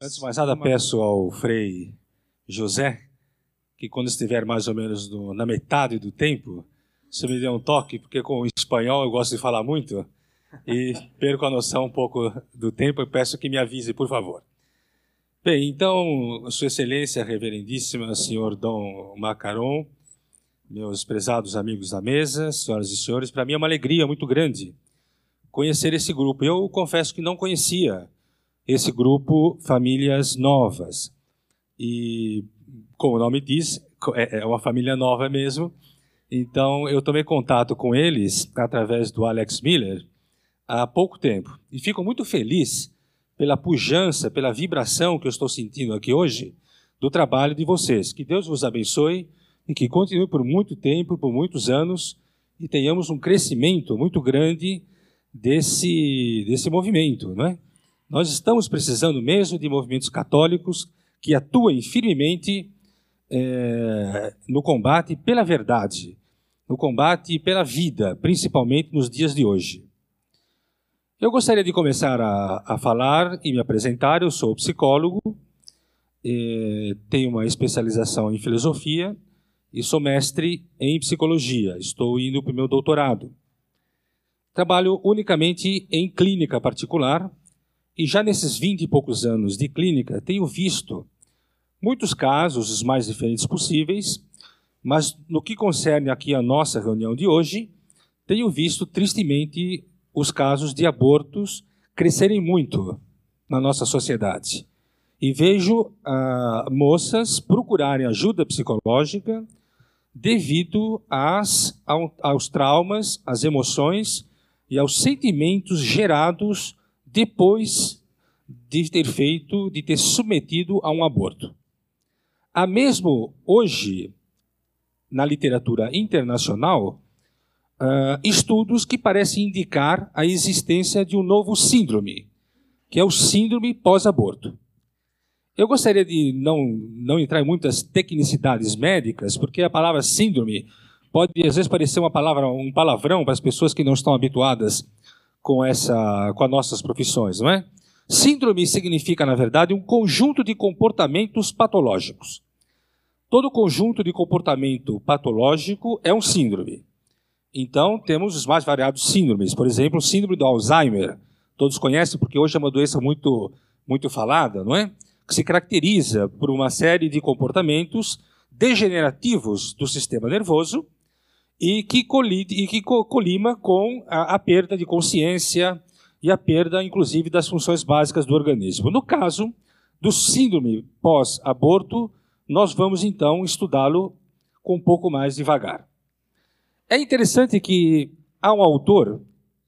Antes de mais nada, peço ao Frei José que, quando estiver mais ou menos no, na metade do tempo, você me dê um toque, porque com o espanhol eu gosto de falar muito e perco a noção um pouco do tempo. Eu peço que me avise, por favor. Bem, então, Sua Excelência Reverendíssima, Senhor Dom Macaron, meus prezados amigos da mesa, senhoras e senhores, para mim é uma alegria muito grande conhecer esse grupo. Eu confesso que não conhecia esse grupo Famílias Novas. E, como o nome diz, é, é uma família nova mesmo. Então, eu tomei contato com eles através do Alex Miller há pouco tempo. E fico muito feliz pela pujança, pela vibração que eu estou sentindo aqui hoje do trabalho de vocês. Que Deus vos abençoe e que continue por muito tempo, por muitos anos, e tenhamos um crescimento muito grande desse, desse movimento. Não é? Nós estamos precisando mesmo de movimentos católicos que atuem firmemente é, no combate pela verdade, no combate pela vida, principalmente nos dias de hoje. Eu gostaria de começar a, a falar e me apresentar. Eu sou psicólogo, é, tenho uma especialização em filosofia e sou mestre em psicologia. Estou indo para o meu doutorado. Trabalho unicamente em clínica particular e já nesses 20 e poucos anos de clínica, tenho visto muitos casos, os mais diferentes possíveis, mas no que concerne aqui a nossa reunião de hoje, tenho visto tristemente os casos de abortos crescerem muito na nossa sociedade. E vejo ah, moças procurarem ajuda psicológica devido às, aos traumas, às emoções e aos sentimentos gerados depois de ter feito, de ter submetido a um aborto. Há mesmo hoje, na literatura internacional, uh, estudos que parecem indicar a existência de um novo síndrome, que é o síndrome pós-aborto. Eu gostaria de não, não entrar em muitas tecnicidades médicas, porque a palavra síndrome pode às vezes parecer uma palavra, um palavrão para as pessoas que não estão habituadas com essa, com as nossas profissões, não é? Síndrome significa, na verdade, um conjunto de comportamentos patológicos. Todo conjunto de comportamento patológico é um síndrome. Então, temos os mais variados síndromes. Por exemplo, o síndrome do Alzheimer. Todos conhecem porque hoje é uma doença muito, muito falada, não é? Que se caracteriza por uma série de comportamentos degenerativos do sistema nervoso e que, colide, e que colima com a, a perda de consciência e a perda, inclusive, das funções básicas do organismo. No caso do síndrome pós-aborto, nós vamos então estudá-lo com um pouco mais devagar. É interessante que há um autor,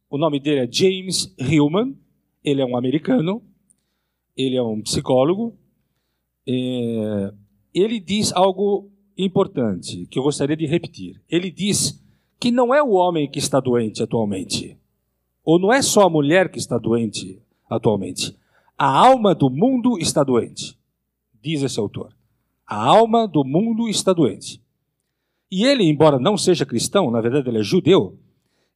o nome dele é James Hillman, ele é um americano, ele é um psicólogo, é, ele diz algo importante que eu gostaria de repetir. Ele diz que não é o homem que está doente atualmente, ou não é só a mulher que está doente atualmente. A alma do mundo está doente, diz esse autor. A alma do mundo está doente. E ele, embora não seja cristão, na verdade ele é judeu,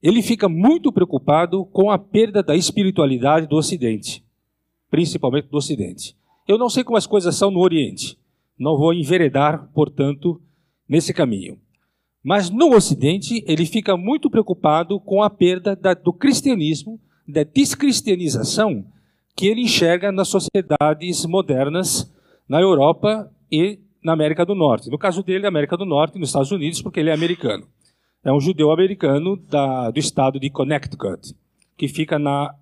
ele fica muito preocupado com a perda da espiritualidade do Ocidente, principalmente do Ocidente. Eu não sei como as coisas são no Oriente, não vou enveredar, portanto, nesse caminho. Mas no Ocidente, ele fica muito preocupado com a perda da, do cristianismo, da descristianização que ele enxerga nas sociedades modernas na Europa e na América do Norte. No caso dele, América do Norte, nos Estados Unidos, porque ele é americano. É um judeu americano da, do estado de Connecticut, que fica na,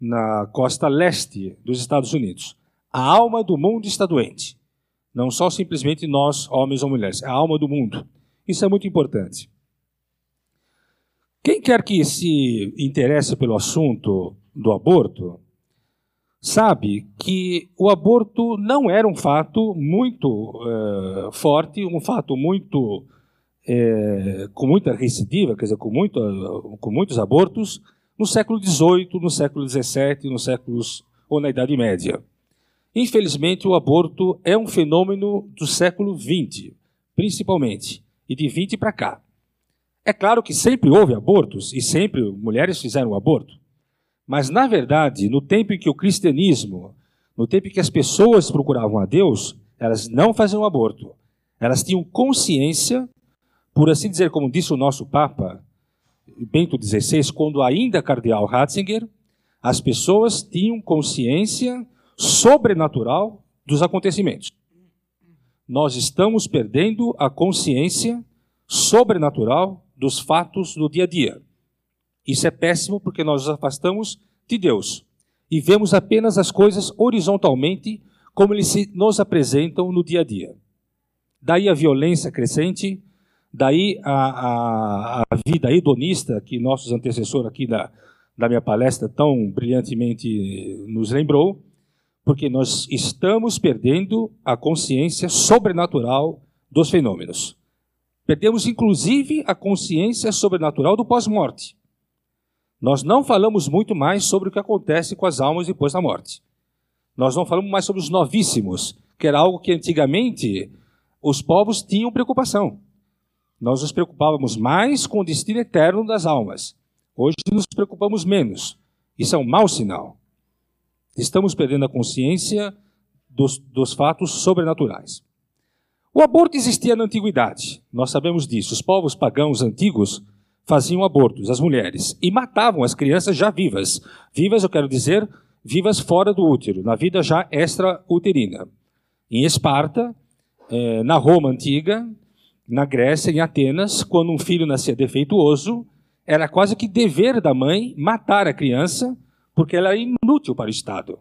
na costa leste dos Estados Unidos. A alma do mundo está doente. Não só simplesmente nós, homens ou mulheres, é a alma do mundo. Isso é muito importante. Quem quer que se interesse pelo assunto do aborto, sabe que o aborto não era um fato muito uh, forte, um fato muito é, com muita recidiva, quer dizer, com, muito, com muitos abortos, no século XVIII, no século XVII, no séculos ou na Idade Média. Infelizmente, o aborto é um fenômeno do século XX, principalmente, e de 20 para cá. É claro que sempre houve abortos e sempre mulheres fizeram aborto. Mas, na verdade, no tempo em que o cristianismo, no tempo em que as pessoas procuravam a Deus, elas não faziam aborto. Elas tinham consciência, por assim dizer, como disse o nosso Papa Bento XVI, quando ainda cardeal Ratzinger, as pessoas tinham consciência sobrenatural dos acontecimentos. Nós estamos perdendo a consciência sobrenatural dos fatos do dia a dia. Isso é péssimo porque nós nos afastamos de Deus e vemos apenas as coisas horizontalmente como eles se nos apresentam no dia a dia. Daí a violência crescente, daí a, a, a vida hedonista que nossos antecessores aqui da, da minha palestra tão brilhantemente nos lembrou, porque nós estamos perdendo a consciência sobrenatural dos fenômenos. Perdemos, inclusive, a consciência sobrenatural do pós-morte. Nós não falamos muito mais sobre o que acontece com as almas depois da morte. Nós não falamos mais sobre os novíssimos, que era algo que antigamente os povos tinham preocupação. Nós nos preocupávamos mais com o destino eterno das almas. Hoje nos preocupamos menos. Isso é um mau sinal. Estamos perdendo a consciência dos, dos fatos sobrenaturais. O aborto existia na antiguidade, nós sabemos disso. Os povos pagãos antigos faziam abortos, as mulheres, e matavam as crianças já vivas. Vivas, eu quero dizer, vivas fora do útero, na vida já extrauterina. Em Esparta, eh, na Roma antiga, na Grécia, em Atenas, quando um filho nascia defeituoso, era quase que dever da mãe matar a criança, porque ela era inútil para o Estado.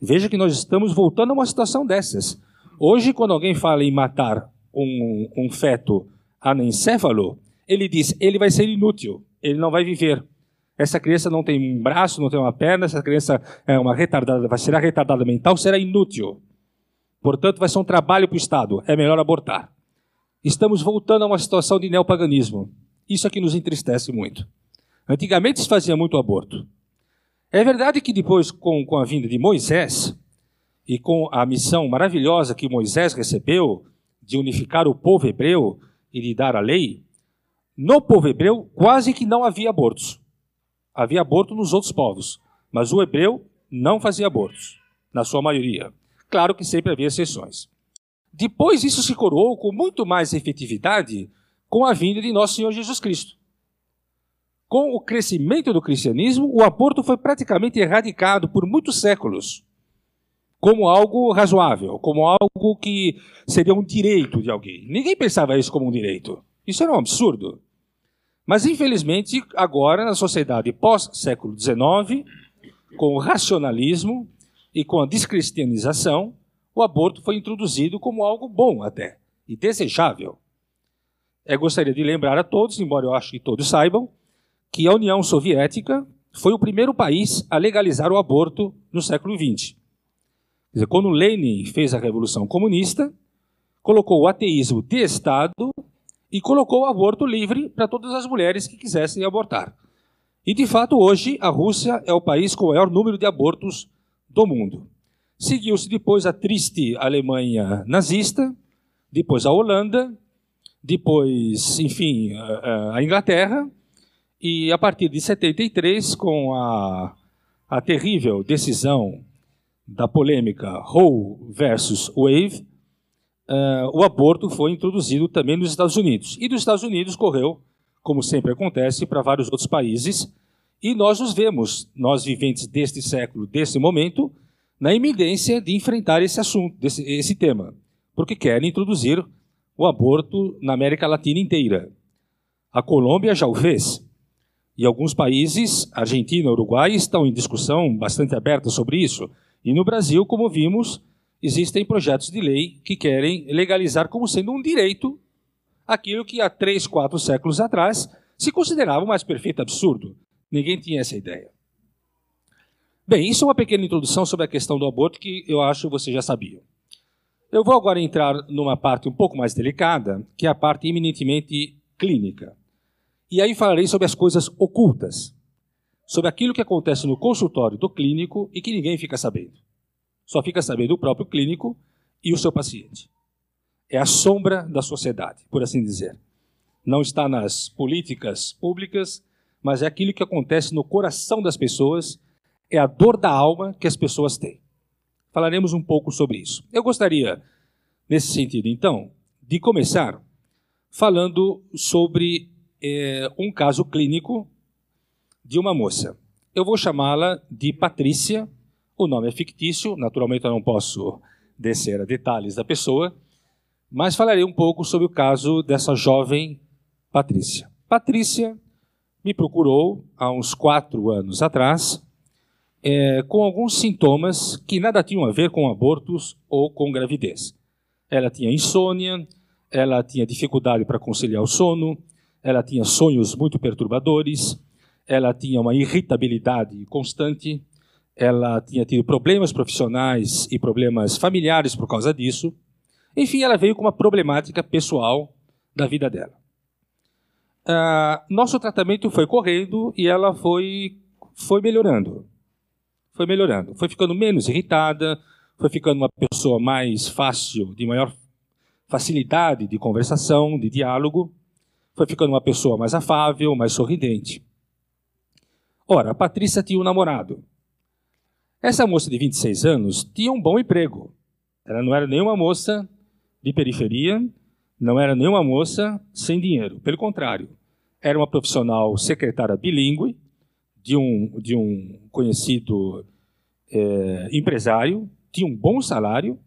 Veja que nós estamos voltando a uma situação dessas. Hoje, quando alguém fala em matar um, um feto anencéfalo, ele diz, ele vai ser inútil, ele não vai viver. Essa criança não tem um braço, não tem uma perna, essa criança é uma retardada, vai ser retardada mental, será inútil. Portanto, vai ser um trabalho para o Estado, é melhor abortar. Estamos voltando a uma situação de neopaganismo. Isso é que nos entristece muito. Antigamente se fazia muito aborto. É verdade que depois, com, com a vinda de Moisés, e com a missão maravilhosa que Moisés recebeu de unificar o povo hebreu e de dar a lei, no povo hebreu, quase que não havia abortos. Havia aborto nos outros povos, mas o hebreu não fazia abortos, na sua maioria. Claro que sempre havia exceções. Depois isso se coroou com muito mais efetividade com a vinda de nosso Senhor Jesus Cristo. Com o crescimento do cristianismo, o aborto foi praticamente erradicado por muitos séculos como algo razoável, como algo que seria um direito de alguém. Ninguém pensava isso como um direito. Isso era um absurdo. Mas, infelizmente, agora, na sociedade pós-século XIX, com o racionalismo e com a descristianização, o aborto foi introduzido como algo bom até, e desejável. Eu gostaria de lembrar a todos, embora eu acho que todos saibam, que a União Soviética foi o primeiro país a legalizar o aborto no século XX. Dizer, quando Lenin fez a Revolução Comunista, colocou o ateísmo de Estado e colocou o aborto livre para todas as mulheres que quisessem abortar. E, de fato, hoje a Rússia é o país com o maior número de abortos do mundo. Seguiu-se depois a triste Alemanha nazista, depois a Holanda, depois, enfim, a Inglaterra, e a partir de 73, com a, a terrível decisão da polêmica Roe versus Wade, uh, o aborto foi introduzido também nos Estados Unidos. E dos Estados Unidos correu, como sempre acontece, para vários outros países. E nós nos vemos, nós viventes deste século, desse momento, na iminência de enfrentar esse assunto, desse, esse tema, porque querem introduzir o aborto na América Latina inteira. A Colômbia já o fez. E alguns países, Argentina Uruguai, estão em discussão bastante aberta sobre isso. E no Brasil, como vimos, existem projetos de lei que querem legalizar como sendo um direito aquilo que há três, quatro séculos atrás se considerava o mais perfeito absurdo. Ninguém tinha essa ideia. Bem, isso é uma pequena introdução sobre a questão do aborto que eu acho que você já sabia. Eu vou agora entrar numa parte um pouco mais delicada, que é a parte eminentemente clínica. E aí falarei sobre as coisas ocultas sobre aquilo que acontece no consultório do clínico e que ninguém fica sabendo. Só fica sabendo o próprio clínico e o seu paciente. É a sombra da sociedade, por assim dizer. Não está nas políticas públicas, mas é aquilo que acontece no coração das pessoas, é a dor da alma que as pessoas têm. Falaremos um pouco sobre isso. Eu gostaria, nesse sentido, então, de começar falando sobre é, um caso clínico de uma moça. Eu vou chamá-la de Patrícia. O nome é fictício, naturalmente eu não posso descer a detalhes da pessoa, mas falarei um pouco sobre o caso dessa jovem Patrícia. Patrícia me procurou há uns quatro anos atrás é, com alguns sintomas que nada tinham a ver com abortos ou com gravidez. Ela tinha insônia, ela tinha dificuldade para conciliar o sono, ela tinha sonhos muito perturbadores, ela tinha uma irritabilidade constante, ela tinha tido problemas profissionais e problemas familiares por causa disso. Enfim, ela veio com uma problemática pessoal da vida dela. Uh, nosso tratamento foi correndo e ela foi, foi melhorando. Foi melhorando. Foi ficando menos irritada, foi ficando uma pessoa mais fácil, de maior facilidade de conversação, de diálogo. Foi ficando uma pessoa mais afável, mais sorridente. Ora, a Patrícia tinha um namorado. Essa moça de 26 anos tinha um bom emprego. Ela não era nenhuma moça de periferia, não era nenhuma moça sem dinheiro. Pelo contrário, era uma profissional secretária bilíngue de um, de um conhecido é, empresário, tinha um bom salário,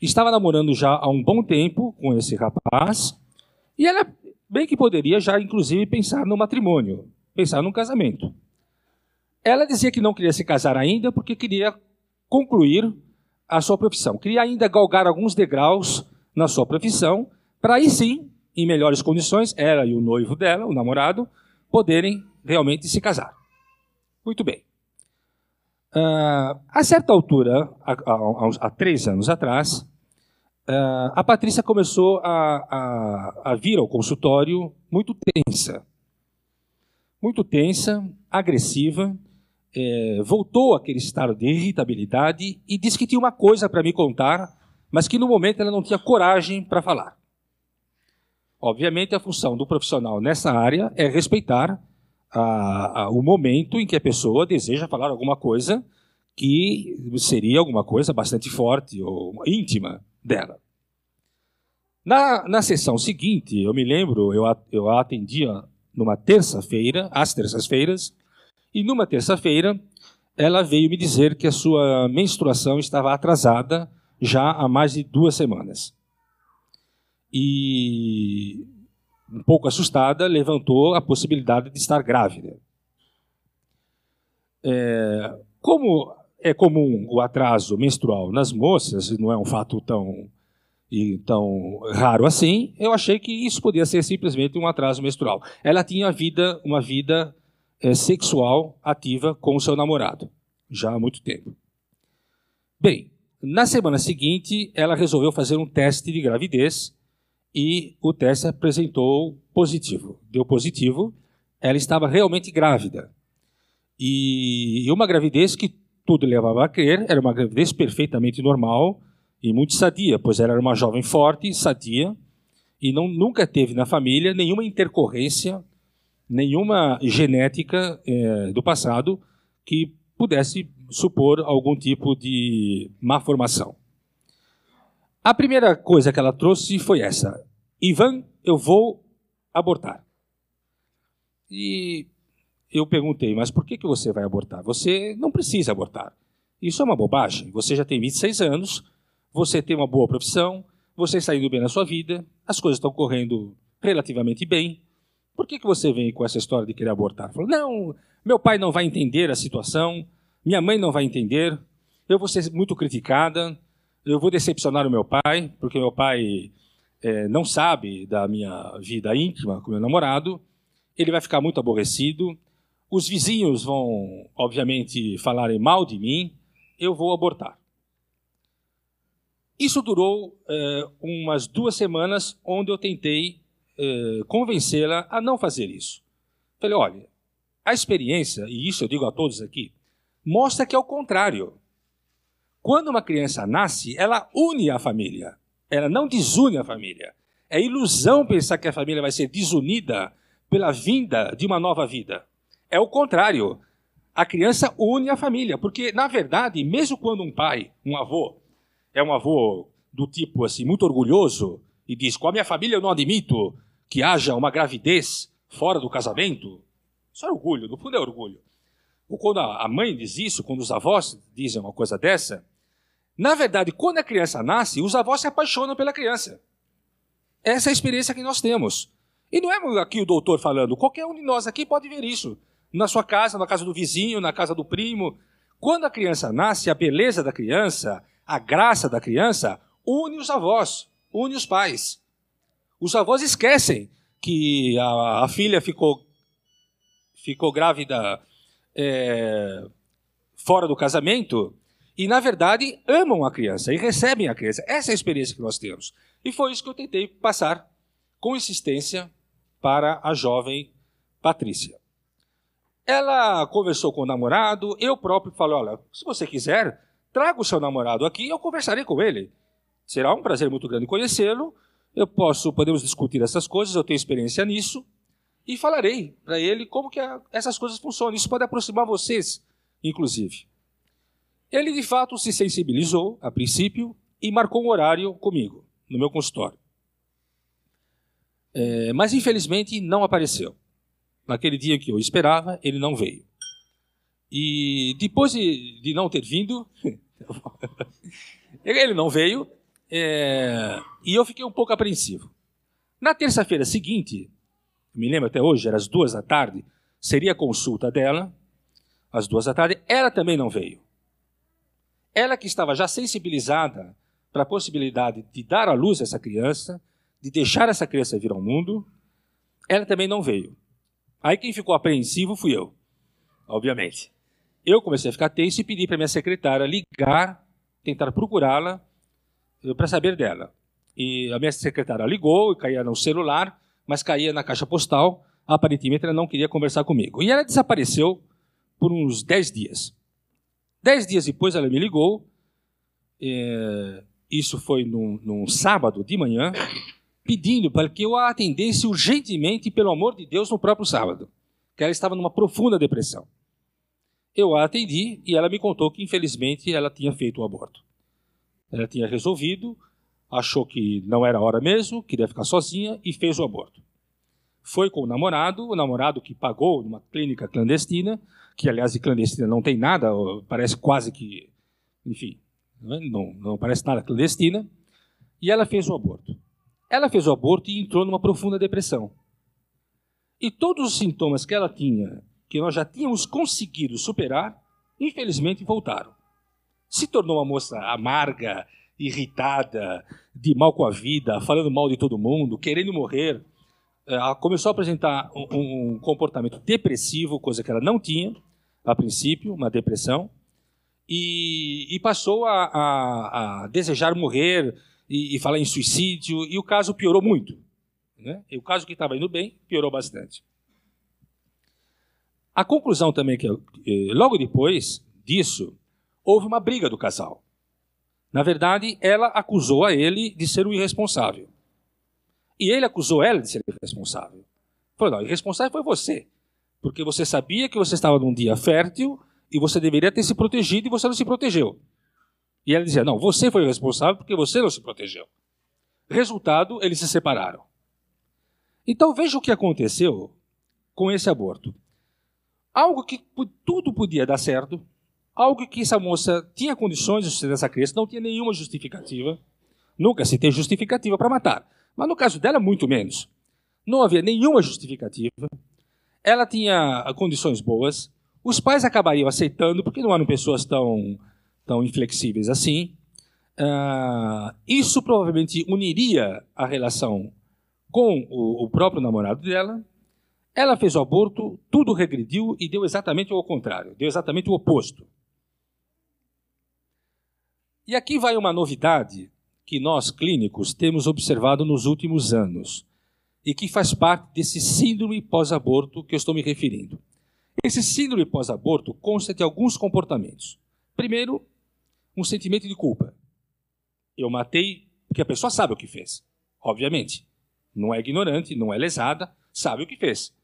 estava namorando já há um bom tempo com esse rapaz, e ela bem que poderia já, inclusive, pensar no matrimônio, pensar num casamento. Ela dizia que não queria se casar ainda porque queria concluir a sua profissão, queria ainda galgar alguns degraus na sua profissão, para aí sim em melhores condições, ela e o noivo dela, o namorado, poderem realmente se casar. Muito bem. Uh, a certa altura, há, há, há três anos atrás, a Patrícia começou a, a, a vir ao consultório muito tensa. Muito tensa, agressiva, é, voltou àquele estado de irritabilidade e disse que tinha uma coisa para me contar, mas que no momento ela não tinha coragem para falar. Obviamente, a função do profissional nessa área é respeitar a, a, o momento em que a pessoa deseja falar alguma coisa que seria alguma coisa bastante forte ou íntima dela. Na, na sessão seguinte, eu me lembro, eu, eu a atendia numa terça-feira, às terças-feiras, e numa terça-feira ela veio me dizer que a sua menstruação estava atrasada já há mais de duas semanas e, um pouco assustada, levantou a possibilidade de estar grávida. É, como é comum o atraso menstrual nas moças, não é um fato tão, e, tão raro assim, eu achei que isso podia ser simplesmente um atraso menstrual. Ela tinha vida, uma vida é, sexual ativa com o seu namorado, já há muito tempo. Bem, na semana seguinte, ela resolveu fazer um teste de gravidez e o teste apresentou positivo. Deu positivo, ela estava realmente grávida. E uma gravidez que tudo levava a crer, era uma gravidez perfeitamente normal e muito sadia, pois ela era uma jovem forte, sadia, e não, nunca teve na família nenhuma intercorrência, nenhuma genética é, do passado que pudesse supor algum tipo de má formação. A primeira coisa que ela trouxe foi essa: Ivan, eu vou abortar. E eu perguntei, mas por que, que você vai abortar? Você não precisa abortar. Isso é uma bobagem. Você já tem 26 anos, você tem uma boa profissão, você está indo bem na sua vida, as coisas estão correndo relativamente bem. Por que, que você vem com essa história de querer abortar? Falou, não, meu pai não vai entender a situação, minha mãe não vai entender, eu vou ser muito criticada, eu vou decepcionar o meu pai, porque meu pai é, não sabe da minha vida íntima com meu namorado, ele vai ficar muito aborrecido, os vizinhos vão, obviamente, falarem mal de mim, eu vou abortar. Isso durou é, umas duas semanas, onde eu tentei é, convencê-la a não fazer isso. Falei, olha, a experiência, e isso eu digo a todos aqui, mostra que é o contrário. Quando uma criança nasce, ela une a família, ela não desune a família. É ilusão pensar que a família vai ser desunida pela vinda de uma nova vida. É o contrário. A criança une a família, porque na verdade, mesmo quando um pai, um avô, é um avô do tipo assim muito orgulhoso e diz: "Com a minha família eu não admito que haja uma gravidez fora do casamento". Isso é orgulho, no fundo é orgulho. Ou quando a mãe diz isso, quando os avós dizem uma coisa dessa, na verdade, quando a criança nasce, os avós se apaixonam pela criança. Essa é a experiência que nós temos. E não é aqui o doutor falando, qualquer um de nós aqui pode ver isso. Na sua casa, na casa do vizinho, na casa do primo. Quando a criança nasce, a beleza da criança, a graça da criança, une os avós, une os pais. Os avós esquecem que a, a filha ficou, ficou grávida é, fora do casamento e, na verdade, amam a criança e recebem a criança. Essa é a experiência que nós temos. E foi isso que eu tentei passar com insistência para a jovem Patrícia. Ela conversou com o namorado, eu próprio falei: olha, se você quiser, traga o seu namorado aqui e eu conversarei com ele. Será um prazer muito grande conhecê-lo. Eu posso, podemos discutir essas coisas, eu tenho experiência nisso e falarei para ele como que a, essas coisas funcionam. Isso pode aproximar vocês, inclusive. Ele de fato se sensibilizou a princípio e marcou um horário comigo, no meu consultório. É, mas infelizmente não apareceu. Naquele dia que eu esperava, ele não veio. E depois de, de não ter vindo, ele não veio, é, e eu fiquei um pouco apreensivo. Na terça-feira seguinte, me lembro até hoje, era às duas da tarde, seria a consulta dela, às duas da tarde, ela também não veio. Ela que estava já sensibilizada para a possibilidade de dar à luz essa criança, de deixar essa criança vir ao mundo, ela também não veio. Aí quem ficou apreensivo fui eu, obviamente. Eu comecei a ficar tenso e pedi para minha secretária ligar, tentar procurá-la eh, para saber dela. E a minha secretária ligou e caía no celular, mas caía na caixa postal. Aparentemente ela não queria conversar comigo. E ela desapareceu por uns 10 dias. Dez dias depois ela me ligou, é, isso foi num, num, sábado de manhã, pedindo para que eu a atendesse urgentemente, pelo amor de Deus, no próprio sábado, que ela estava numa profunda depressão. Eu a atendi e ela me contou que, infelizmente, ela tinha feito o aborto. Ela tinha resolvido, achou que não era hora mesmo, queria ficar sozinha e fez o aborto. Foi com o namorado, o namorado que pagou numa clínica clandestina, que aliás de clandestina não tem nada, parece quase que, enfim, não, não parece nada clandestina, e ela fez o aborto. Ela fez o aborto e entrou numa profunda depressão. E todos os sintomas que ela tinha, que nós já tínhamos conseguido superar, infelizmente voltaram. Se tornou uma moça amarga, irritada, de mal com a vida, falando mal de todo mundo, querendo morrer. Ela começou a apresentar um, um comportamento depressivo, coisa que ela não tinha a princípio, uma depressão, e, e passou a, a, a, desejar morrer e, e, falar em suicídio, e o caso piorou muito. Né? O caso que estava indo bem piorou bastante. A conclusão também que, logo depois disso, houve uma briga do casal. Na verdade, ela acusou a ele de ser um irresponsável. E ele acusou ela de ser irresponsável. Falou, não, irresponsável foi você porque você sabia que você estava num dia fértil e você deveria ter se protegido e você não se protegeu. E ela dizia: Não, você foi o responsável porque você não se protegeu. Resultado, eles se separaram. Então veja o que aconteceu com esse aborto. Algo que tudo podia dar certo, algo que essa moça tinha condições de suceder essa criança, não tinha nenhuma justificativa. Nunca se tem justificativa para matar. Mas no caso dela, muito menos. Não havia nenhuma justificativa. Ela tinha condições boas, os pais acabariam aceitando, porque não eram pessoas tão, tão inflexíveis assim. Uh, isso provavelmente uniria a relação com o, o, próprio namorado dela. Ela fez o aborto, tudo regrediu e deu exatamente o contrário, deu exatamente o oposto. E aqui vai uma novidade que nós clínicos temos observado nos últimos anos e que faz parte desse síndrome pós-aborto que eu estou me referindo. Esse síndrome pós-aborto consta de alguns comportamentos. Primeiro, um sentimento de culpa. Eu matei porque a pessoa sabe o que fez, obviamente. Não é ignorante, não é lesada, sabe o que fez.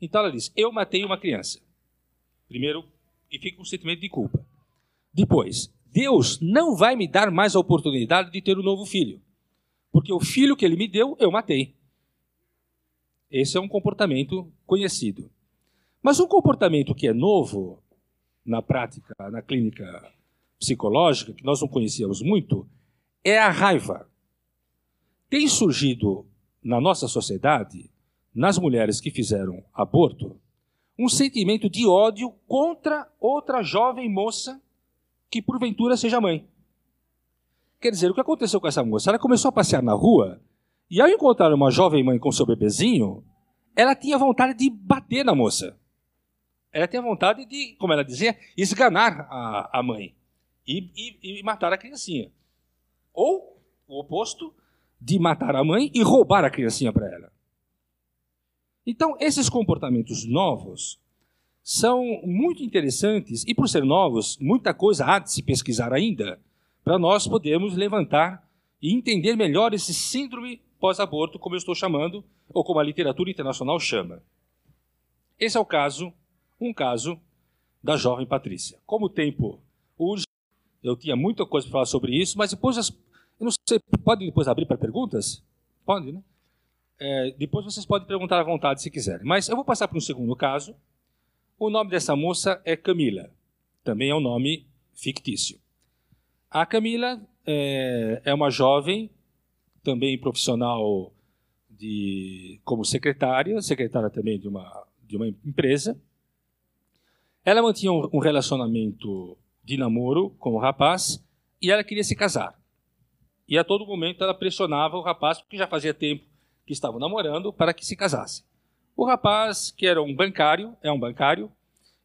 Então ela diz: Eu matei uma criança. Primeiro e fica um sentimento de culpa. Depois, Deus não vai me dar mais a oportunidade de ter um novo filho, porque o filho que ele me deu, eu matei. Esse é um comportamento conhecido. Mas um comportamento que é novo na prática, na clínica psicológica, que nós não conhecíamos muito, é a raiva. Tem surgido na nossa sociedade, nas mulheres que fizeram aborto, um sentimento de ódio contra outra jovem moça que porventura seja mãe. Quer dizer, o que aconteceu com essa moça? Ela começou a passear na rua e ao encontrar uma jovem mãe com seu bebezinho, ela tinha vontade de bater na moça. Ela tinha vontade de, como ela dizia, esganar a, a mãe e, e, e matar a criancinha. Ou o oposto, de matar a mãe e roubar a criancinha para ela. Então, esses comportamentos novos são muito interessantes e, por ser novos, muita coisa há de se pesquisar ainda para nós podermos levantar e entender melhor esse síndrome pós-aborto, como eu estou chamando, ou como a literatura internacional chama. Esse é o caso, um caso da jovem Patrícia. Como o tempo urge, eu tinha muita coisa para falar sobre isso, mas depois, eu não sei, pode depois abrir para perguntas? Pode, né? É, depois vocês podem perguntar à vontade se quiserem. Mas eu vou passar para um segundo caso. O nome dessa moça é Camila. Também é um nome fictício. A Camila é, é uma jovem, também profissional de, como secretária, secretária também de uma, de uma empresa. Ela mantinha um, um relacionamento de namoro com o rapaz e ela queria se casar. E a todo momento ela pressionava o rapaz, porque já fazia tempo que estavam namorando para que se casasse. O rapaz, que era um bancário, é um bancário,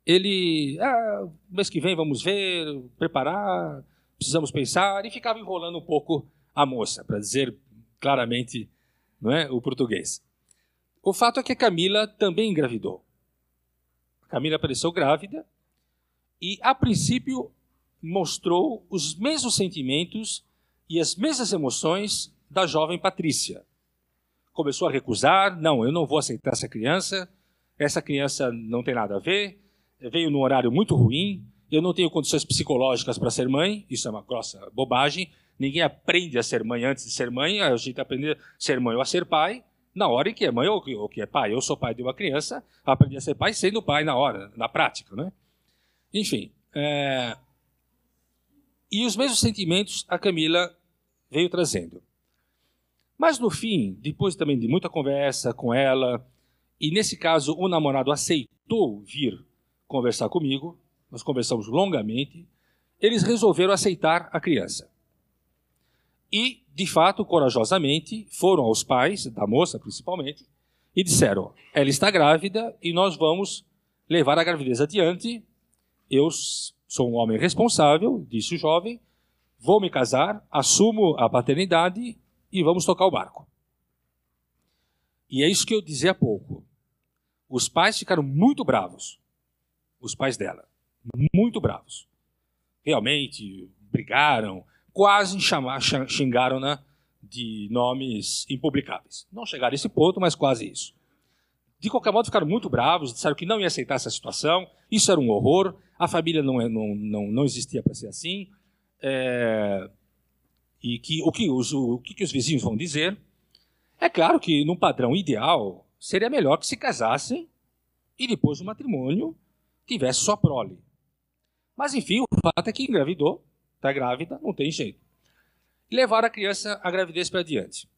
ele, ah, mês que vem vamos ver, preparar, precisamos pensar, e ficava enrolando um pouco a moça, para dizer claramente não é, o português. O fato é que a Camila também engravidou. A Camila apareceu grávida e, a princípio, mostrou os mesmos sentimentos e as mesmas emoções da jovem Patrícia começou a recusar, não, eu não vou aceitar essa criança, essa criança não tem nada a ver, veio num horário muito ruim, eu não tenho condições psicológicas para ser mãe, isso é uma grossa bobagem, ninguém aprende a ser mãe antes de ser mãe, a gente aprende a ser mãe ou a ser pai, na hora em que é mãe ou que é pai. Eu sou pai de uma criança, aprendi a ser pai sendo pai na hora, na prática, né? Enfim, é... e os mesmos sentimentos a Camila veio trazendo. Mas no fim, depois também de muita conversa com ela, e nesse caso o namorado aceitou vir conversar comigo, nós conversamos longamente, eles resolveram aceitar a criança. E, de fato, corajosamente, foram aos pais, da moça principalmente, e disseram: ela está grávida e nós vamos levar a gravidez adiante. Eu sou um homem responsável, disse o jovem, vou me casar, assumo a paternidade e vamos tocar o barco. E é isso que eu dizia há pouco. Os pais ficaram muito bravos. Os pais dela. Muito bravos. Realmente brigaram, quase xingaram-na de nomes impublicáveis. Não chegaram a esse ponto, mas quase isso. De qualquer modo, ficaram muito bravos, disseram que não ia aceitar essa situação, isso era um horror, a família não, é, não, não, não existia para ser assim. É, e que o que os, o que os vizinhos vão dizer. É claro que, num padrão ideal, seria melhor que se casassem e depois do matrimônio tivesse sua prole. Mas, enfim, o fato é que engravidou, está grávida, não tem jeito. Levaram a criança, a gravidez para diante.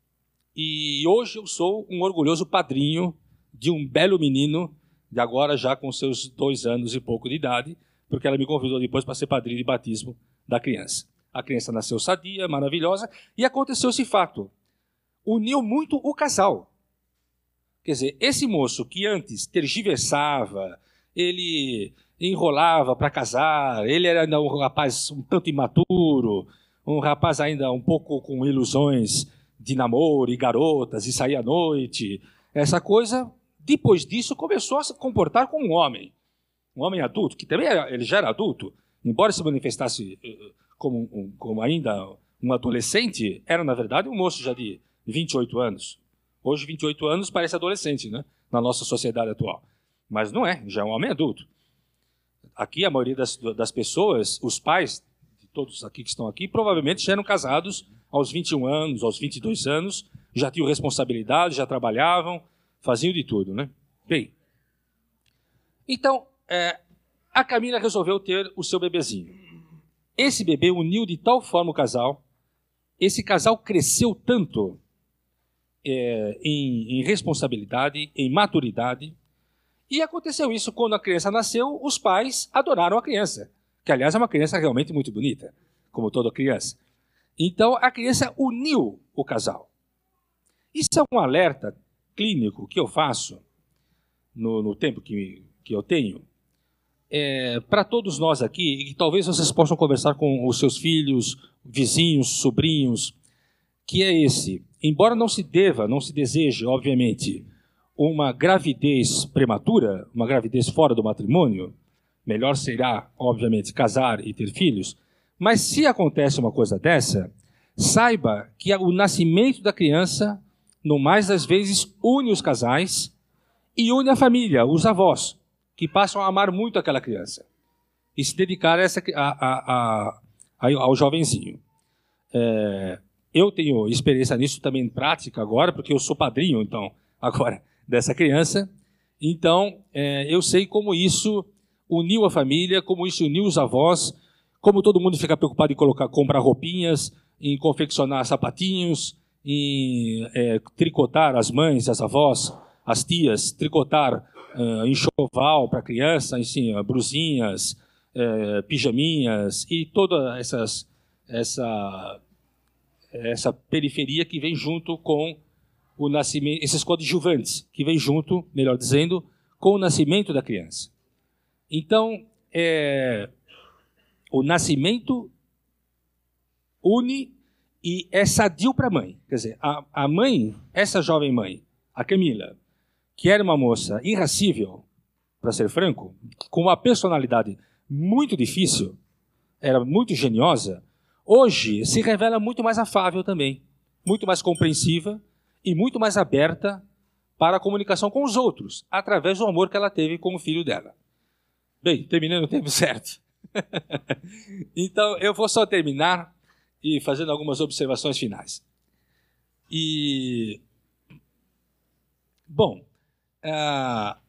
E hoje eu sou um orgulhoso padrinho de um belo menino, de agora já com seus dois anos e pouco de idade, porque ela me convidou depois para ser padrinho de batismo da criança. A criança nasceu sadia, maravilhosa, e aconteceu esse fato. Uniu muito o casal. Quer dizer, esse moço que antes tergiversava, ele enrolava para casar, ele era ainda um rapaz um tanto imaturo, um rapaz ainda um pouco com ilusões de namoro e garotas e sair à noite, essa coisa, depois disso começou a se comportar como um homem, um homem adulto, que também era, ele já era adulto, embora se manifestasse eh, como, um, como ainda um adolescente, era, na verdade, um moço já de 28 anos. Hoje, 28 anos parece adolescente, né? Na nossa sociedade atual. Mas não é, já é um homem adulto. aqui a maioria das, das pessoas, os pais de todos aqui que estão aqui, provavelmente já eram casados aos 21 anos, aos 22 anos, já tinham responsabilidade, já trabalhavam, faziam de tudo, né? Bem, então, é, a Camila resolveu ter o seu bebezinho. Esse bebê uniu de tal forma o casal, esse casal cresceu tanto é, em, em responsabilidade, em maturidade, e aconteceu isso quando a criança nasceu, os pais adoraram a criança, que aliás é uma criança realmente muito bonita, como toda criança. Então a criança uniu o casal. Isso é um alerta clínico que eu faço no, no tempo que, que eu tenho, é, para todos nós aqui, e talvez vocês possam conversar com os seus filhos, vizinhos, sobrinhos, que é esse. Embora não se deva, não se deseje, obviamente, uma gravidez prematura, uma gravidez fora do matrimônio, melhor será, obviamente, casar e ter filhos, mas se acontece uma coisa dessa, saiba que o nascimento da criança, no mais das vezes, une os casais e une a família, os avós que passam a amar muito aquela criança e se dedicar a essa, a, a, ao jovenzinho. É, eu tenho experiência nisso também em prática agora, porque eu sou padrinho, então, agora, dessa criança. Então, é, eu sei como isso uniu a família, como isso uniu os avós, como todo mundo fica preocupado em colocar, comprar roupinhas, em confeccionar sapatinhos, em é, tricotar as mães, as avós, as tias, tricotar uh, enxoval para criança, assim, brusinhas, uh, pijaminhas e toda essas, essa, essa periferia que vem junto com o nascimento, esses coadjuvantes que vem junto, melhor dizendo, com o nascimento da criança. Então, é, o nascimento une e é sadio para a mãe. Quer dizer, a, a mãe, essa jovem mãe, a Camila, que era uma moça irracível, para ser franco, com uma personalidade muito difícil, era muito geniosa, hoje se revela muito mais afável também, muito mais compreensiva e muito mais aberta para a comunicação com os outros, através do amor que ela teve com o filho dela. Bem, terminando o tempo certo. então, eu vou só terminar e fazendo algumas observações finais. E. Bom, uh,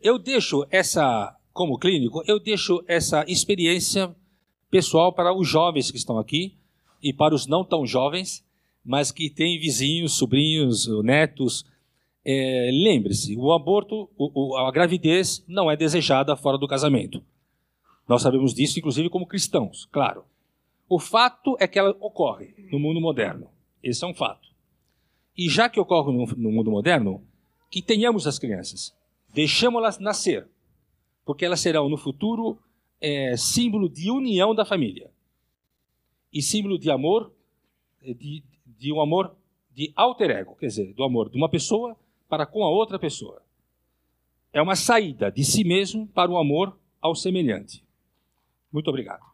eu deixo essa, como clínico, eu deixo essa experiência pessoal para os jovens que estão aqui e para os não tão jovens, mas que têm vizinhos, sobrinhos, netos. É, Lembre-se, o aborto, o, o, a gravidez não é desejada fora do casamento. Nós sabemos disso, inclusive como cristãos, claro. O fato é que ela ocorre no mundo moderno. Esse é um fato. E já que ocorre no, no mundo moderno, que tenhamos as crianças, deixamos-las nascer, porque elas serão no futuro é, símbolo de união da família e símbolo de amor, de, de um amor de alter ego, quer dizer, do amor de uma pessoa para com a outra pessoa. É uma saída de si mesmo para o amor ao semelhante. Muito obrigado.